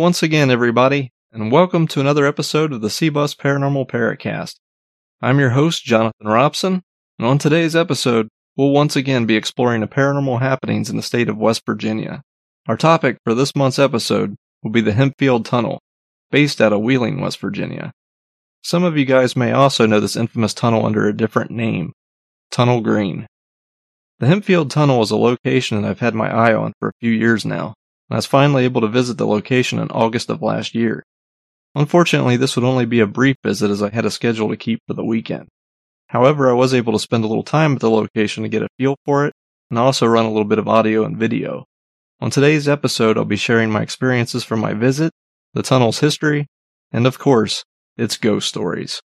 Once again, everybody, and welcome to another episode of the C-Bus Paranormal Paracast. I'm your host, Jonathan Robson, and on today's episode, we'll once again be exploring the paranormal happenings in the state of West Virginia. Our topic for this month's episode will be the Hempfield Tunnel, based out of Wheeling, West Virginia. Some of you guys may also know this infamous tunnel under a different name, Tunnel Green. The Hempfield Tunnel is a location that I've had my eye on for a few years now, and I was finally able to visit the location in August of last year. Unfortunately, this would only be a brief visit as I had a schedule to keep for the weekend. However, I was able to spend a little time at the location to get a feel for it, and also run a little bit of audio and video. On today's episode, I'll be sharing my experiences from my visit, the tunnel's history, and of course, its ghost stories.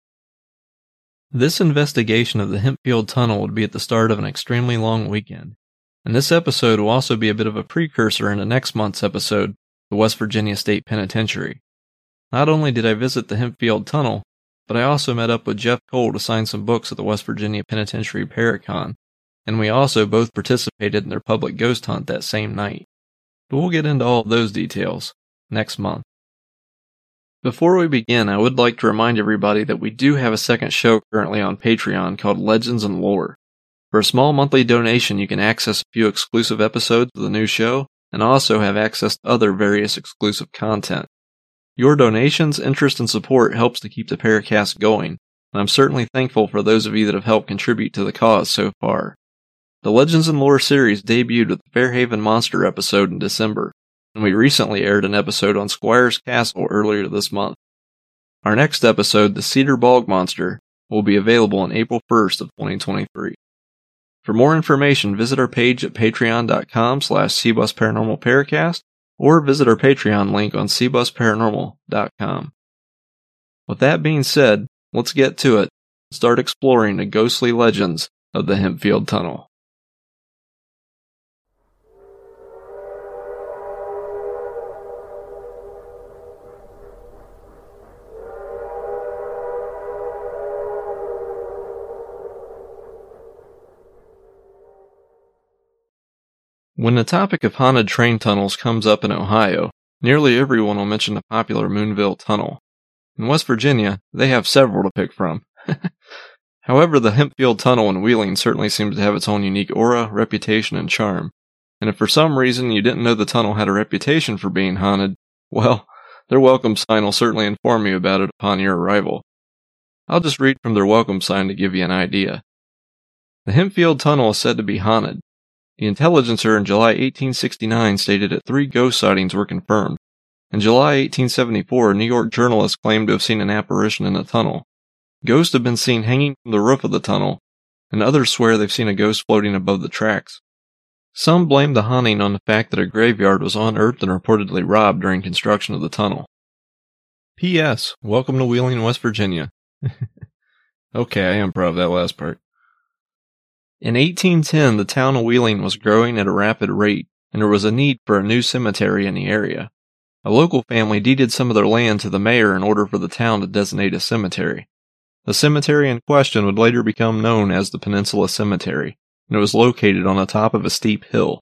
This investigation of the Hempfield Tunnel would be at the start of an extremely long weekend, and this episode will also be a bit of a precursor into next month's episode, the West Virginia State Penitentiary. Not only did I visit the Hempfield Tunnel, but I also met up with Jeff Cole to sign some books at the West Virginia Penitentiary Paracon, and we also both participated in their public ghost hunt that same night. But we'll get into all those details next month. Before we begin, I would like to remind everybody that we do have a second show currently on Patreon called Legends and Lore. For a small monthly donation, you can access a few exclusive episodes of the new show and also have access to other various exclusive content. Your donations, interest, and support helps to keep the Paracast going, and I'm certainly thankful for those of you that have helped contribute to the cause so far. The Legends and Lore series debuted with the Fairhaven Monster episode in December, and we recently aired an episode on Squire's Castle earlier this month. Our next episode, The Cedar Bog Monster, will be available on April 1st of 2023. For more information, visit our page at patreon.com slash cbusparanormalparacast or visit our Patreon link on cbusparanormal.com. With that being said, let's get to it and start exploring the ghostly legends of the Hempfield Tunnel. When the topic of haunted train tunnels comes up in Ohio, nearly everyone will mention the popular Moonville Tunnel. In West Virginia, they have several to pick from. However, the Hempfield Tunnel in Wheeling certainly seems to have its own unique aura, reputation, and charm. And if for some reason you didn't know the tunnel had a reputation for being haunted, well, their welcome sign will certainly inform you about it upon your arrival. I'll just read from their welcome sign to give you an idea. The Hempfield Tunnel is said to be haunted, the Intelligencer in July 1869 stated that three ghost sightings were confirmed. In July 1874, New York journalists claimed to have seen an apparition in the tunnel. Ghosts have been seen hanging from the roof of the tunnel, and others swear they've seen a ghost floating above the tracks. Some blame the haunting on the fact that a graveyard was unearthed and reportedly robbed during construction of the tunnel. P.S. Welcome to Wheeling, West Virginia. okay, I improv that last part. In 1810, the town of Wheeling was growing at a rapid rate, and there was a need for a new cemetery in the area. A local family deeded some of their land to the mayor in order for the town to designate a cemetery. The cemetery in question would later become known as the Peninsula Cemetery, and it was located on the top of a steep hill.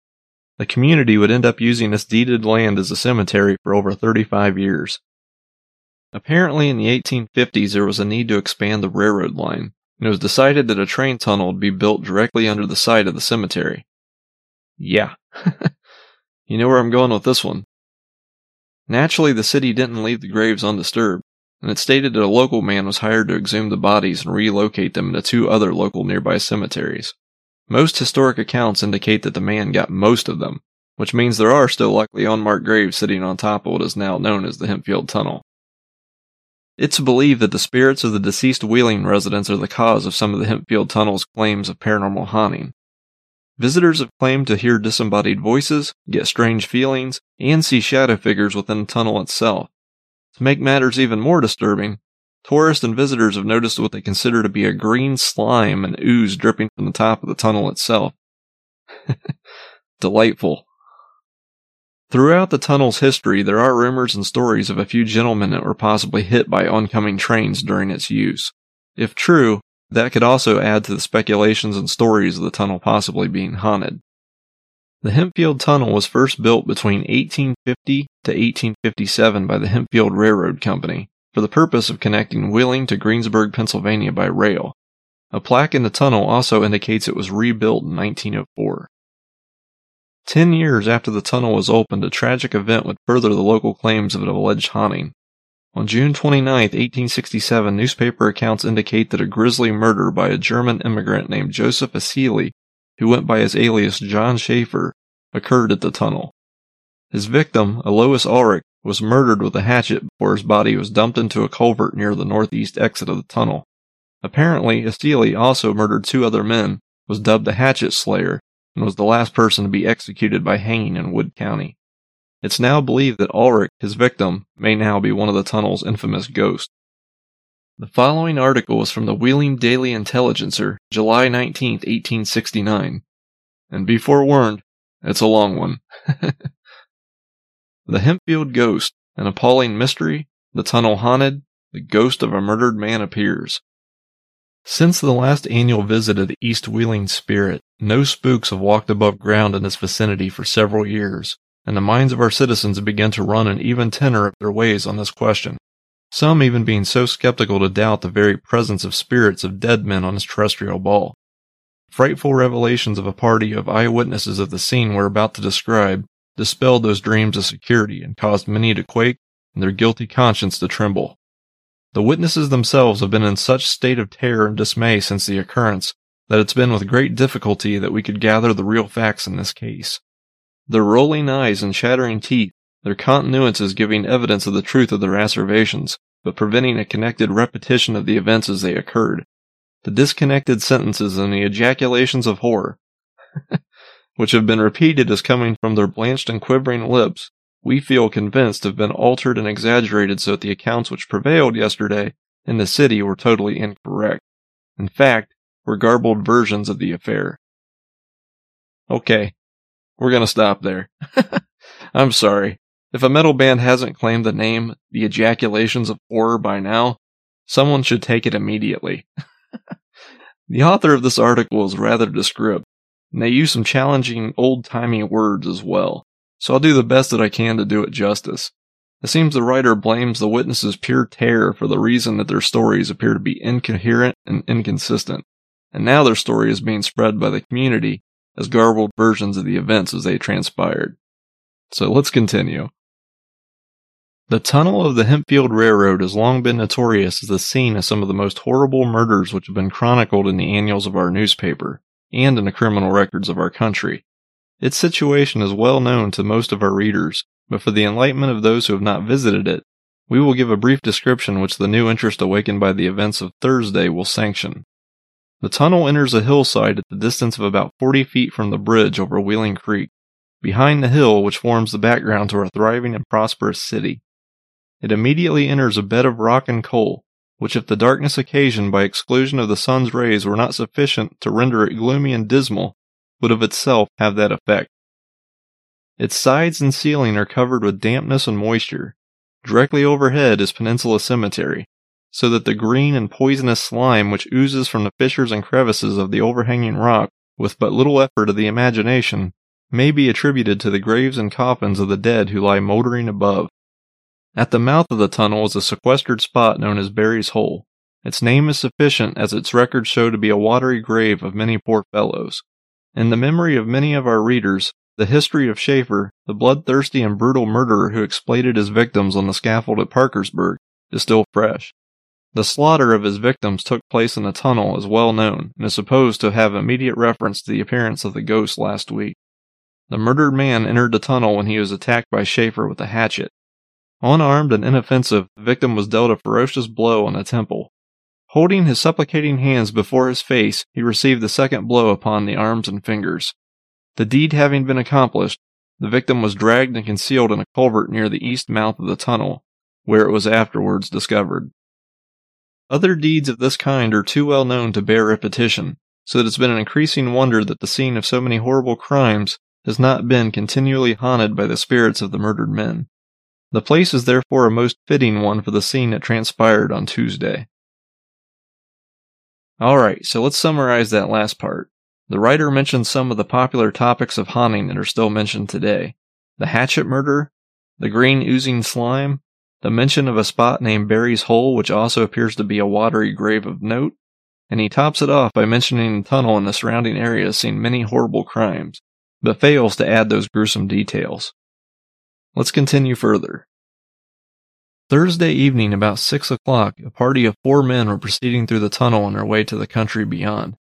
The community would end up using this deeded land as a cemetery for over 35 years. Apparently, in the 1850s, there was a need to expand the railroad line, and it was decided that a train tunnel would be built directly under the site of the cemetery. Yeah. you know where I'm going with this one. Naturally, the city didn't leave the graves undisturbed, and it stated that a local man was hired to exhume the bodies and relocate them into two other local nearby cemeteries. Most historic accounts indicate that the man got most of them, which means there are still likely unmarked graves sitting on top of what is now known as the Hempfield Tunnel. It's believed that the spirits of the deceased Wheeling residents are the cause of some of the Hempfield Tunnel's claims of paranormal haunting. Visitors have claimed to hear disembodied voices, get strange feelings, and see shadow figures within the tunnel itself. To make matters even more disturbing, tourists and visitors have noticed what they consider to be a green slime and ooze dripping from the top of the tunnel itself. Delightful. Throughout the tunnel's history, there are rumors and stories of a few gentlemen that were possibly hit by oncoming trains during its use. If true, that could also add to the speculations and stories of the tunnel possibly being haunted. The Hempfield Tunnel was first built between 1850 to 1857 by the Hempfield Railroad Company for the purpose of connecting Wheeling to Greensburg, Pennsylvania by rail. A plaque in the tunnel also indicates it was rebuilt in 1904. Ten years after the tunnel was opened, a tragic event would further the local claims of an alleged haunting. On June 29, 1867, newspaper accounts indicate that a grisly murder by a German immigrant named Joseph Asili, who went by his alias John Schaefer, occurred at the tunnel. His victim, Alois Ulrich, was murdered with a hatchet before his body was dumped into a culvert near the northeast exit of the tunnel. Apparently, Asili also murdered two other men, was dubbed the Hatchet Slayer, and was the last person to be executed by hanging in Wood County. It's now believed that Ulrich, his victim, may now be one of the tunnel's infamous ghosts. The following article was from the Wheeling Daily Intelligencer, July 19, 1869. And be forewarned, it's a long one. the Hempfield Ghost, an appalling mystery, the tunnel haunted, the ghost of a murdered man appears. Since the last annual visit of the East Wheeling Spirit, no spooks have walked above ground in this vicinity for several years, and the minds of our citizens have begun to run an even tenor of their ways on this question, some even being so skeptical to doubt the very presence of spirits of dead men on this terrestrial ball. Frightful revelations of a party of eyewitnesses of the scene we're about to describe dispelled those dreams of security and caused many to quake and their guilty conscience to tremble. The witnesses themselves have been in such state of terror and dismay since the occurrence that it's been with great difficulty that we could gather the real facts in this case. Their rolling eyes and chattering teeth, their continuances giving evidence of the truth of their asseverations, but preventing a connected repetition of the events as they occurred. The disconnected sentences and the ejaculations of horror, which have been repeated as coming from their blanched and quivering lips, we feel convinced have been altered and exaggerated so that the accounts which prevailed yesterday in the city were totally incorrect. In fact, were garbled versions of the affair. Okay, we're gonna stop there. I'm sorry. If a metal band hasn't claimed the name The Ejaculations of Horror by now, someone should take it immediately. the author of this article is rather descriptive, and they use some challenging old timey words as well so I'll do the best that I can to do it justice. It seems the writer blames the witnesses' pure terror for the reason that their stories appear to be incoherent and inconsistent, and now their story is being spread by the community as garbled versions of the events as they transpired. So let's continue. The tunnel of the Hempfield Railroad has long been notorious as the scene of some of the most horrible murders which have been chronicled in the annuals of our newspaper and in the criminal records of our country. Its situation is well known to most of our readers, but for the enlightenment of those who have not visited it, we will give a brief description which the new interest awakened by the events of Thursday will sanction. The tunnel enters a hillside at the distance of about 40 feet from the bridge over Wheeling Creek, behind the hill which forms the background to our thriving and prosperous city. It immediately enters a bed of rock and coal, which if the darkness occasioned by exclusion of the sun's rays were not sufficient to render it gloomy and dismal, would of itself have that effect. Its sides and ceiling are covered with dampness and moisture. Directly overhead is Peninsula Cemetery, so that the green and poisonous slime which oozes from the fissures and crevices of the overhanging rock with but little effort of the imagination may be attributed to the graves and coffins of the dead who lie motoring above. At the mouth of the tunnel is a sequestered spot known as Barry's Hole. Its name is sufficient as its records show to be a watery grave of many poor fellows. In the memory of many of our readers, the history of Schaefer, the bloodthirsty and brutal murderer who exploited his victims on the scaffold at Parkersburg, is still fresh. The slaughter of his victims took place in a tunnel is well known and is supposed to have immediate reference to the appearance of the ghost last week. The murdered man entered the tunnel when he was attacked by Schaefer with a hatchet. Unarmed and inoffensive, the victim was dealt a ferocious blow on the temple. Holding his supplicating hands before his face, he received the second blow upon the arms and fingers. The deed having been accomplished, the victim was dragged and concealed in a culvert near the east mouth of the tunnel, where it was afterwards discovered. Other deeds of this kind are too well known to bear repetition, so that it's been an increasing wonder that the scene of so many horrible crimes has not been continually haunted by the spirits of the murdered men. The place is therefore a most fitting one for the scene that transpired on Tuesday. All right, so let's summarize that last part. The writer mentions some of the popular topics of haunting that are still mentioned today the hatchet murder, the green oozing slime, the mention of a spot named Barry's Hole, which also appears to be a watery grave of note, and he tops it off by mentioning the tunnel and the surrounding area has seen many horrible crimes, but fails to add those gruesome details. Let's continue further. Thursday evening, about six o'clock, a party of four men were proceeding through the tunnel on their way to the country beyond.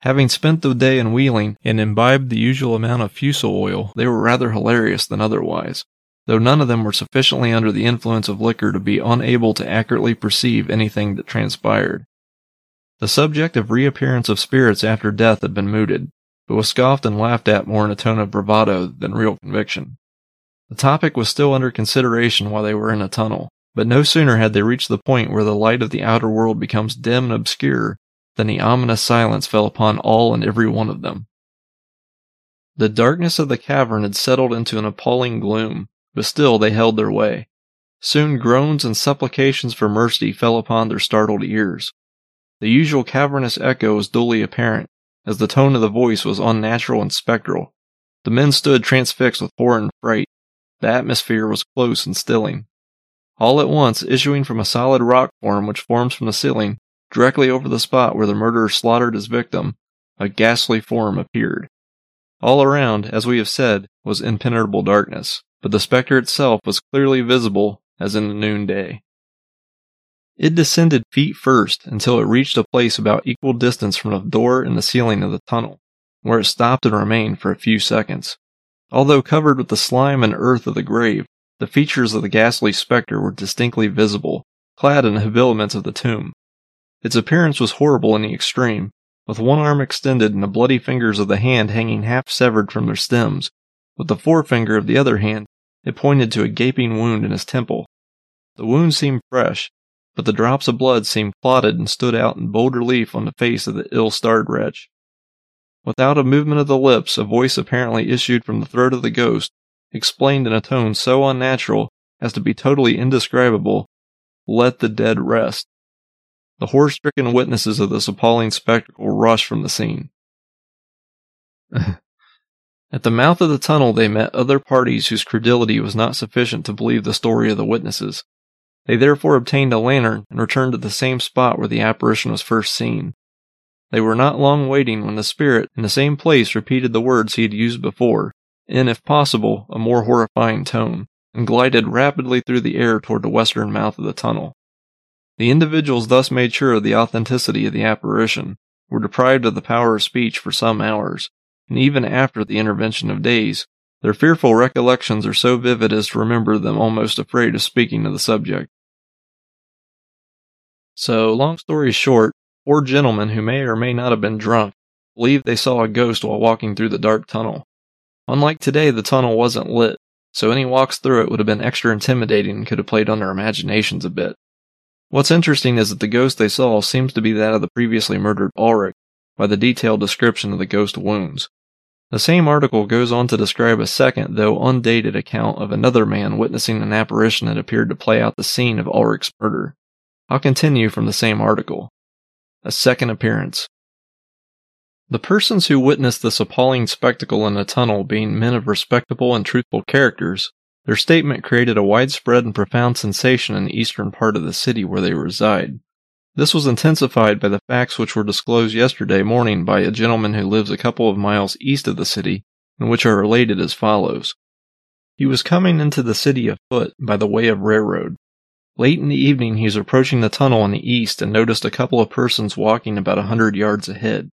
Having spent the day in Wheeling and imbibed the usual amount of fusel oil, they were rather hilarious than otherwise, though none of them were sufficiently under the influence of liquor to be unable to accurately perceive anything that transpired. The subject of reappearance of spirits after death had been mooted, but was scoffed and laughed at more in a tone of bravado than real conviction. The topic was still under consideration while they were in a tunnel, but no sooner had they reached the point where the light of the outer world becomes dim and obscure than the ominous silence fell upon all and every one of them. The darkness of the cavern had settled into an appalling gloom, but still they held their way. Soon groans and supplications for mercy fell upon their startled ears. The usual cavernous echo was dully apparent, as the tone of the voice was unnatural and spectral. The men stood transfixed with horror and fright. The atmosphere was close and stilling. All at once, issuing from a solid rock form which forms from the ceiling, Directly over the spot where the murderer slaughtered his victim, a ghastly form appeared. All around, as we have said, was impenetrable darkness, but the spectre itself was clearly visible as in the noonday. It descended feet first until it reached a place about equal distance from the door in the ceiling of the tunnel, where it stopped and remained for a few seconds. Although covered with the slime and earth of the grave, the features of the ghastly spectre were distinctly visible, clad in the habiliments of the tomb. Its appearance was horrible in the extreme, with one arm extended and the bloody fingers of the hand hanging half severed from their stems. With the forefinger of the other hand, it pointed to a gaping wound in his temple. The wound seemed fresh, but the drops of blood seemed clotted and stood out in bold relief on the face of the ill-starred wretch. Without a movement of the lips, a voice apparently issued from the throat of the ghost, explained in a tone so unnatural as to be totally indescribable, Let the dead rest. The horror stricken witnesses of this appalling spectacle rushed from the scene. At the mouth of the tunnel, they met other parties whose credulity was not sufficient to believe the story of the witnesses. They therefore obtained a lantern and returned to the same spot where the apparition was first seen. They were not long waiting when the spirit, in the same place, repeated the words he had used before, in, if possible, a more horrifying tone, and glided rapidly through the air toward the western mouth of the tunnel. The individuals thus made sure of the authenticity of the apparition, were deprived of the power of speech for some hours, and even after the intervention of days, their fearful recollections are so vivid as to remember them almost afraid of speaking of the subject. So, long story short, four gentlemen who may or may not have been drunk believed they saw a ghost while walking through the dark tunnel. Unlike today, the tunnel wasn't lit, so any walks through it would have been extra intimidating and could have played on their imaginations a bit. What's interesting is that the ghost they saw seems to be that of the previously murdered Ulrich by the detailed description of the ghost wounds. The same article goes on to describe a second, though undated, account of another man witnessing an apparition that appeared to play out the scene of Ulrich's murder. I'll continue from the same article. A second appearance. The persons who witnessed this appalling spectacle in the tunnel being men of respectable and truthful characters, their statement created a widespread and profound sensation in the eastern part of the city where they reside. This was intensified by the facts which were disclosed yesterday morning by a gentleman who lives a couple of miles east of the city, and which are related as follows. He was coming into the city afoot by the way of railroad. Late in the evening, he was approaching the tunnel on the east and noticed a couple of persons walking about a hundred yards ahead.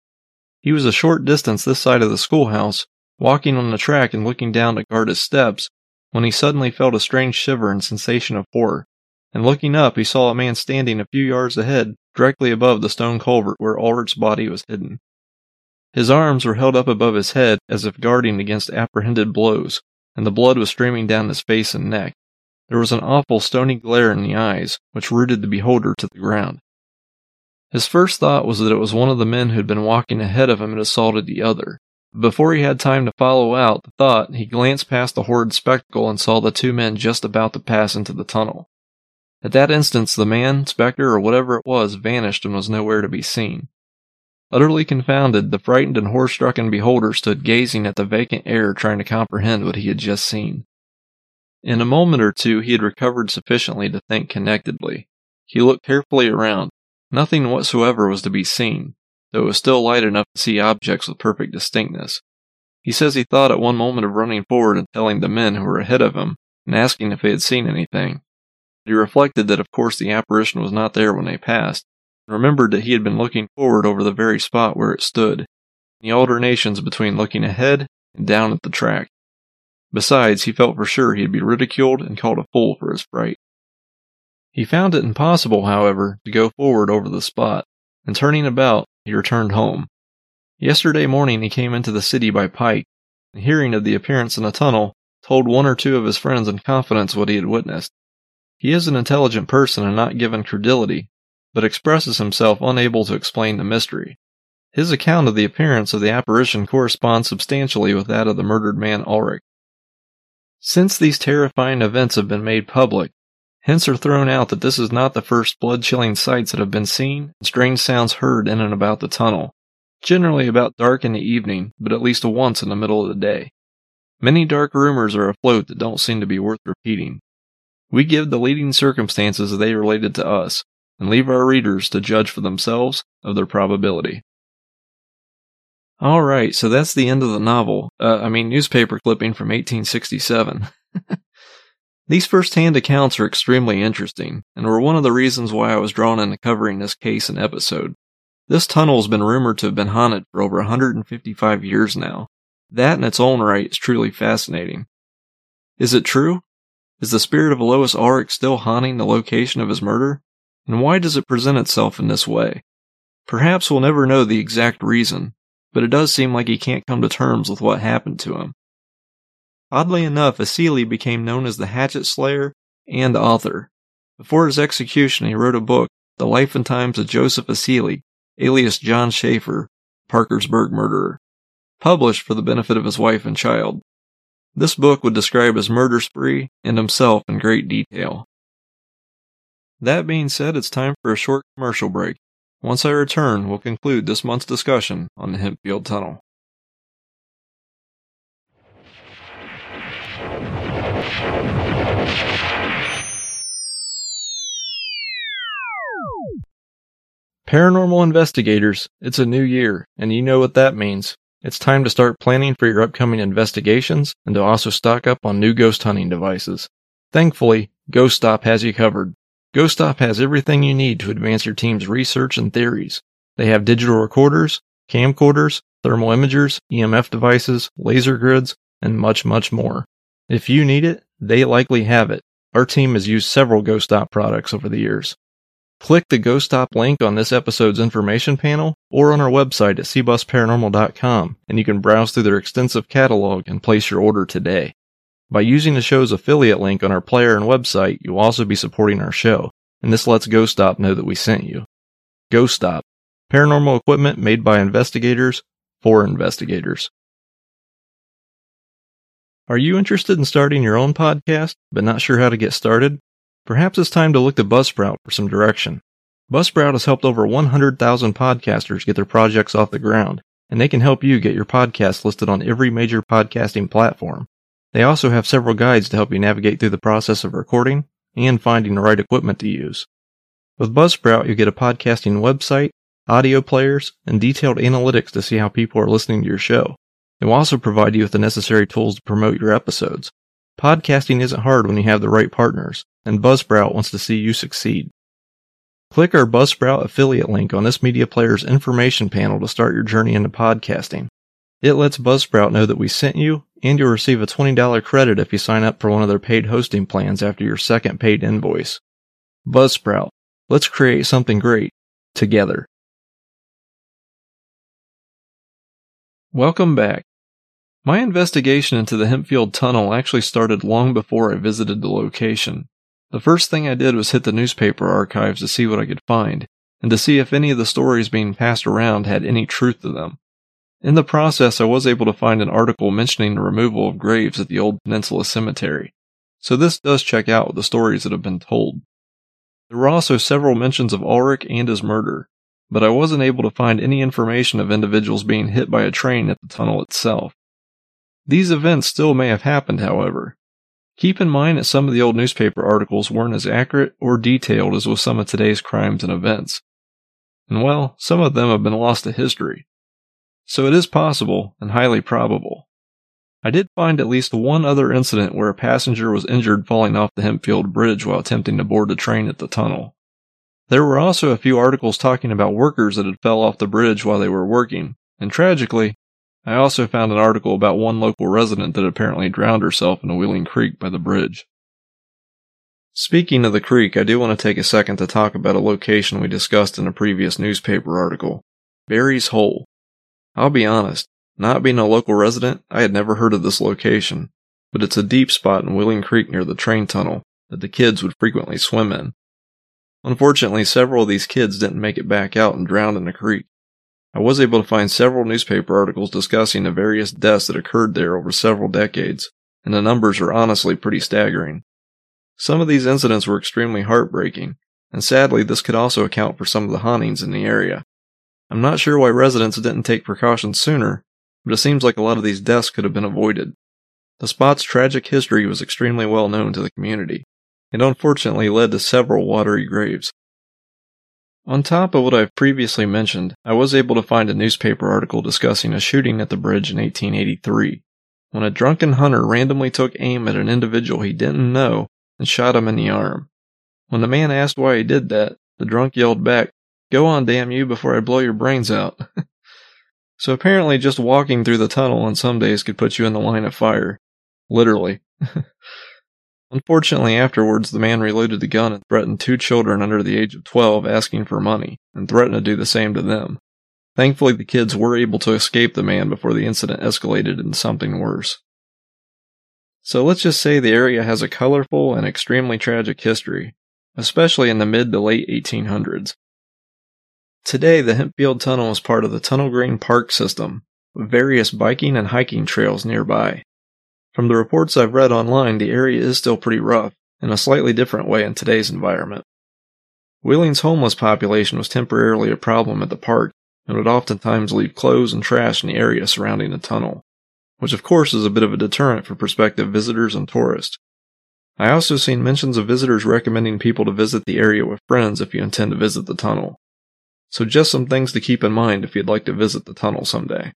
He was a short distance this side of the schoolhouse, walking on the track and looking down to guard his steps, when he suddenly felt a strange shiver and sensation of horror, and looking up he saw a man standing a few yards ahead, directly above the stone culvert where Ulrich's body was hidden. His arms were held up above his head as if guarding against apprehended blows, and the blood was streaming down his face and neck. There was an awful stony glare in the eyes, which rooted the beholder to the ground. His first thought was that it was one of the men who had been walking ahead of him and assaulted the other, before he had time to follow out the thought, he glanced past the horrid spectacle and saw the two men just about to pass into the tunnel. At that instant, the man, spectre, or whatever it was vanished and was nowhere to be seen. Utterly confounded, the frightened and horror stricken beholder stood gazing at the vacant air trying to comprehend what he had just seen. In a moment or two he had recovered sufficiently to think connectedly. He looked carefully around. Nothing whatsoever was to be seen, though it was still light enough to see objects with perfect distinctness. He says he thought at one moment of running forward and telling the men who were ahead of him and asking if they had seen anything. He reflected that of course the apparition was not there when they passed, and remembered that he had been looking forward over the very spot where it stood, the alternations between looking ahead and down at the track. Besides, he felt for sure he'd be ridiculed and called a fool for his fright. He found it impossible, however, to go forward over the spot, and turning about, he returned home. Yesterday morning he came into the city by pike, and hearing of the appearance in the tunnel, told one or two of his friends in confidence what he had witnessed. He is an intelligent person and not given credulity, but expresses himself unable to explain the mystery. His account of the appearance of the apparition corresponds substantially with that of the murdered man Ulrich. Since these terrifying events have been made public, hints are thrown out that this is not the first blood chilling sights that have been seen and strange sounds heard in and about the tunnel, generally about dark in the evening, but at least once in the middle of the day. Many dark rumors are afloat that don't seem to be worth repeating. We give the leading circumstances as they related to us, and leave our readers to judge for themselves of their probability. All right, so that's the end of the novel. Uh, I mean, newspaper clipping from 1867. These first-hand accounts are extremely interesting, and were one of the reasons why I was drawn into covering this case and episode. This tunnel has been rumored to have been haunted for over 155 years now. That in its own right is truly fascinating. Is it true? Is the spirit of Alois Ulrich still haunting the location of his murder? And why does it present itself in this way? Perhaps we'll never know the exact reason, but it does seem like he can't come to terms with what happened to him. Oddly enough, Asili became known as the Hatchet Slayer and author. Before his execution, he wrote a book, The Life and Times of Joseph Asili, alias John Schaefer, Parkersburg murderer, published for the benefit of his wife and child. This book would describe his murder spree and himself in great detail. That being said, it's time for a short commercial break. Once I return, we'll conclude this month's discussion on the Hempfield Tunnel. Paranormal investigators, it's a new year, and you know what that means. It's time to start planning for your upcoming investigations and to also stock up on new ghost hunting devices. Thankfully, Ghost Stop has you covered. Ghost Stop has everything you need to advance your team's research and theories. They have digital recorders, camcorders, thermal imagers, EMF devices, laser grids, and much, much more. If you need it, they likely have it. Our team has used several Ghost Stop products over the years. Click the Ghost Stop link on this episode's information panel or on our website at cbusparanormal.com and you can browse through their extensive catalog and place your order today. By using the show's affiliate link on our player and website, you'll also be supporting our show, and this lets Ghost Stop know that we sent you. Ghost Stop, paranormal equipment made by investigators for investigators. Are you interested in starting your own podcast, but not sure how to get started? Perhaps it's time to look to Buzzsprout for some direction. Buzzsprout has helped over 100,000 podcasters get their projects off the ground, and they can help you get your podcast listed on every major podcasting platform. They also have several guides to help you navigate through the process of recording and finding the right equipment to use. With Buzzsprout, you get a podcasting website, audio players, and detailed analytics to see how people are listening to your show. It will also provide you with the necessary tools to promote your episodes. Podcasting isn't hard when you have the right partners, and Buzzsprout wants to see you succeed. Click our Buzzsprout affiliate link on this media player's information panel to start your journey into podcasting. It lets Buzzsprout know that we sent you and you'll receive a $20 credit if you sign up for one of their paid hosting plans after your second paid invoice. Buzzsprout, let's create something great together. Welcome back. My investigation into the Hempfield Tunnel actually started long before I visited the location. The first thing I did was hit the newspaper archives to see what I could find, and to see if any of the stories being passed around had any truth to them. In the process, I was able to find an article mentioning the removal of graves at the old Peninsula Cemetery, so this does check out with the stories that have been told. There were also several mentions of Ulrich and his murder. but I wasn't able to find any information of individuals being hit by a train at the tunnel itself. These events still may have happened, however. Keep in mind that some of the old newspaper articles weren't as accurate or detailed as with some of today's crimes and events. And well, some of them have been lost to history. So it is possible and highly probable. I did find at least one other incident where a passenger was injured falling off the Hempfield Bridge while attempting to board a train at the tunnel. There were also a few articles talking about workers that had fell off the bridge while they were working, and tragically, I also found an article about one local resident that apparently drowned herself in a Wheeling Creek by the bridge. Speaking of the creek, I do want to take a second to talk about a location we discussed in a previous newspaper article Barry's Hole. I'll be honest, not being a local resident, I had never heard of this location, but it's a deep spot in Wheeling Creek near the train tunnel that the kids would frequently swim in. Unfortunately, several of these kids didn't make it back out and drowned in the creek. I was able to find several newspaper articles discussing the various deaths that occurred there over several decades, and the numbers are honestly pretty staggering. Some of these incidents were extremely heartbreaking, and sadly, this could also account for some of the hauntings in the area. I'm not sure why residents didn't take precautions sooner, but it seems like a lot of these deaths could have been avoided. The spot's tragic history was extremely well known to the community, and unfortunately led to several watery graves. On top of what I've previously mentioned, I was able to find a newspaper article discussing a shooting at the bridge in 1883, when a drunken hunter randomly took aim at an individual he didn't know and shot him in the arm. When the man asked why he did that, the drunk yelled back, Go on, damn you, before I blow your brains out. So apparently just walking through the tunnel on some days could put you in the line of fire. Literally. Unfortunately, afterwards, the man reloaded the gun and threatened two children under the age of 12 asking for money, and threatened to do the same to them. Thankfully, the kids were able to escape the man before the incident escalated into something worse. So let's just say the area has a colorful and extremely tragic history, especially in the mid to late 1800s. Today, the Hempfield Tunnel is part of the Tunnel Green Park system, with various biking and hiking trails nearby. From the reports I've read online, the area is still pretty rough, in a slightly different way in today's environment. Wheeling's homeless population was temporarily a problem at the park and would oftentimes leave clothes and trash in the area surrounding the tunnel, which of course is a bit of a deterrent for prospective visitors and tourists. I also seen mentions of visitors recommending people to visit the area with friends if you intend to visit the tunnel. So just some things to keep in mind if you'd like to visit the tunnel someday.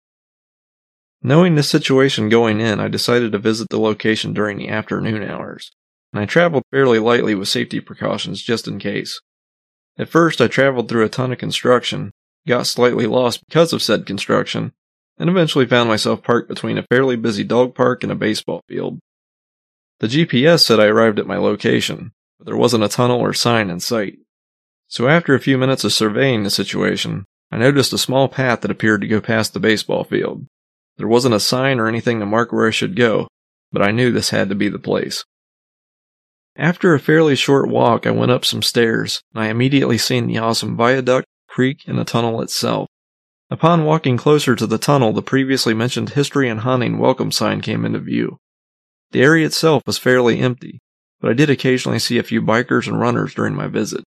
Knowing the situation going in, I decided to visit the location during the afternoon hours, and I traveled fairly lightly with safety precautions just in case. At first, I traveled through a ton of construction, got slightly lost because of said construction, and eventually found myself parked between a fairly busy dog park and a baseball field. The GPS said I arrived at my location, but there wasn't a tunnel or sign in sight. So after a few minutes of surveying the situation, I noticed a small path that appeared to go past the baseball field. There wasn't a sign or anything to mark where I should go, but I knew this had to be the place. After a fairly short walk, I went up some stairs, and I immediately seen the awesome viaduct, creek, and the tunnel itself. Upon walking closer to the tunnel, the previously mentioned history and haunting welcome sign came into view. The area itself was fairly empty, but I did occasionally see a few bikers and runners during my visit.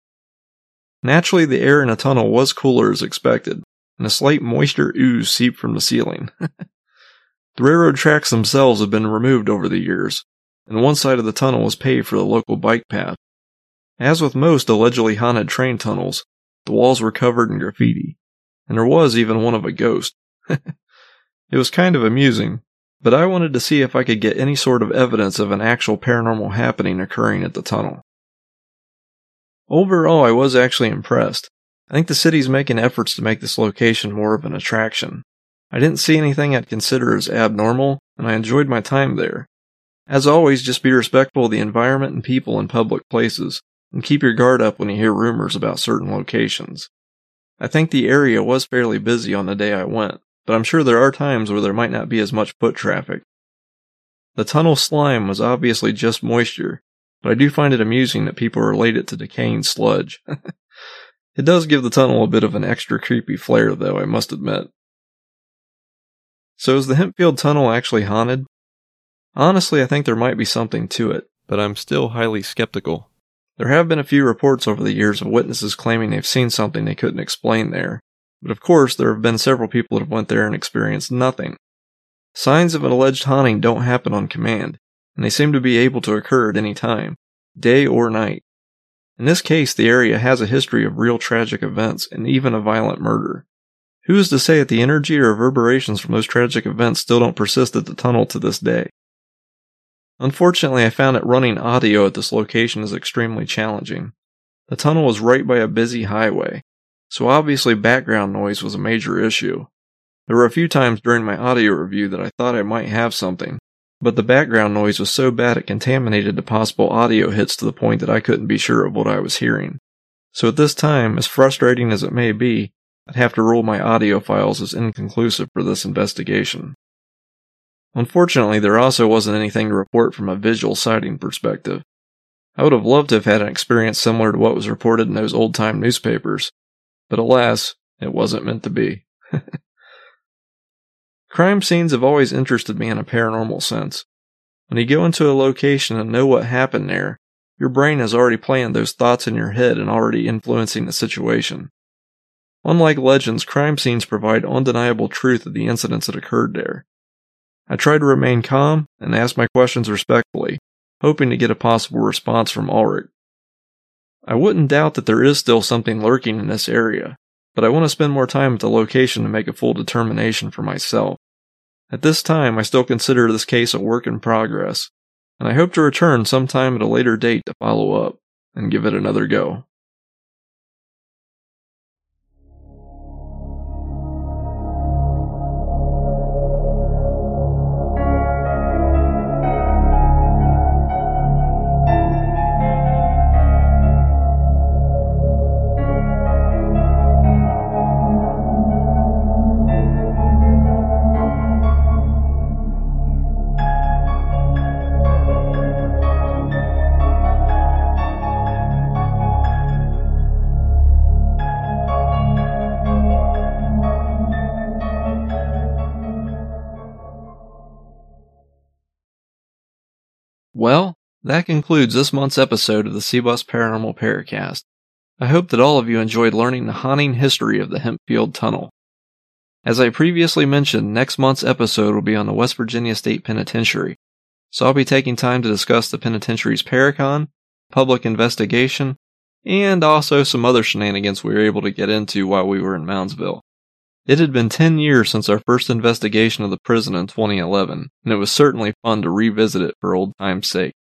Naturally, the air in a tunnel was cooler as expected, and a slight moisture ooze seeped from the ceiling. the railroad tracks themselves have been removed over the years, and one side of the tunnel was paved for the local bike path. As with most allegedly haunted train tunnels, the walls were covered in graffiti, and there was even one of a ghost. it was kind of amusing, but I wanted to see if I could get any sort of evidence of an actual paranormal happening occurring at the tunnel. Overall, I was actually impressed. I think the city's making efforts to make this location more of an attraction. I didn't see anything I'd consider as abnormal, and I enjoyed my time there. As always, just be respectful of the environment and people in public places, and keep your guard up when you hear rumors about certain locations. I think the area was fairly busy on the day I went, but I'm sure there are times where there might not be as much foot traffic. The tunnel slime was obviously just moisture, but I do find it amusing that people relate it to decaying sludge. it does give the tunnel a bit of an extra creepy flair, though, I must admit. So is the Hempfield Tunnel actually haunted? Honestly, I think there might be something to it, but I'm still highly skeptical. There have been a few reports over the years of witnesses claiming they've seen something they couldn't explain there, but of course there have been several people that have went there and experienced nothing. Signs of an alleged haunting don't happen on command, and they seem to be able to occur at any time, day or night. In this case, the area has a history of real tragic events and even a violent murder. Who is to say that the energy or reverberations from those tragic events still don't persist at the tunnel to this day? Unfortunately, I found that running audio at this location is extremely challenging. The tunnel is right by a busy highway, so obviously background noise was a major issue. There were a few times during my audio review that I thought I might have something, but the background noise was so bad it contaminated the possible audio hits to the point that I couldn't be sure of what I was hearing. So at this time, as frustrating as it may be, I'd have to rule my audio files as inconclusive for this investigation. Unfortunately, there also wasn't anything to report from a visual sighting perspective. I would have loved to have had an experience similar to what was reported in those old time newspapers, but alas, it wasn't meant to be. Crime scenes have always interested me in a paranormal sense. When you go into a location and know what happened there, your brain has already planned those thoughts in your head and already influencing the situation. Unlike legends, crime scenes provide undeniable truth of the incidents that occurred there. I try to remain calm and ask my questions respectfully, hoping to get a possible response from Ulrich. I wouldn't doubt that there is still something lurking in this area, but I want to spend more time at the location to make a full determination for myself. At this time, I still consider this case a work in progress, and I hope to return sometime at a later date to follow up and give it another go. That concludes this month's episode of the CBUS Paranormal Paracast. I hope that all of you enjoyed learning the haunting history of the Hempfield Tunnel. As I previously mentioned, next month's episode will be on the West Virginia State Penitentiary, so I'll be taking time to discuss the penitentiary's paracon, public investigation, and also some other shenanigans we were able to get into while we were in Moundsville. It had been 10 years since our first investigation of the prison in 2011, and it was certainly fun to revisit it for old time's sake.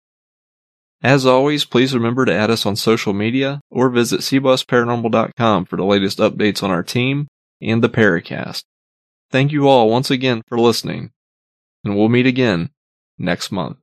As always, please remember to add us on social media or visit cbusparanormal.com for the latest updates on our team and the Paracast. Thank you all once again for listening, and we'll meet again next month.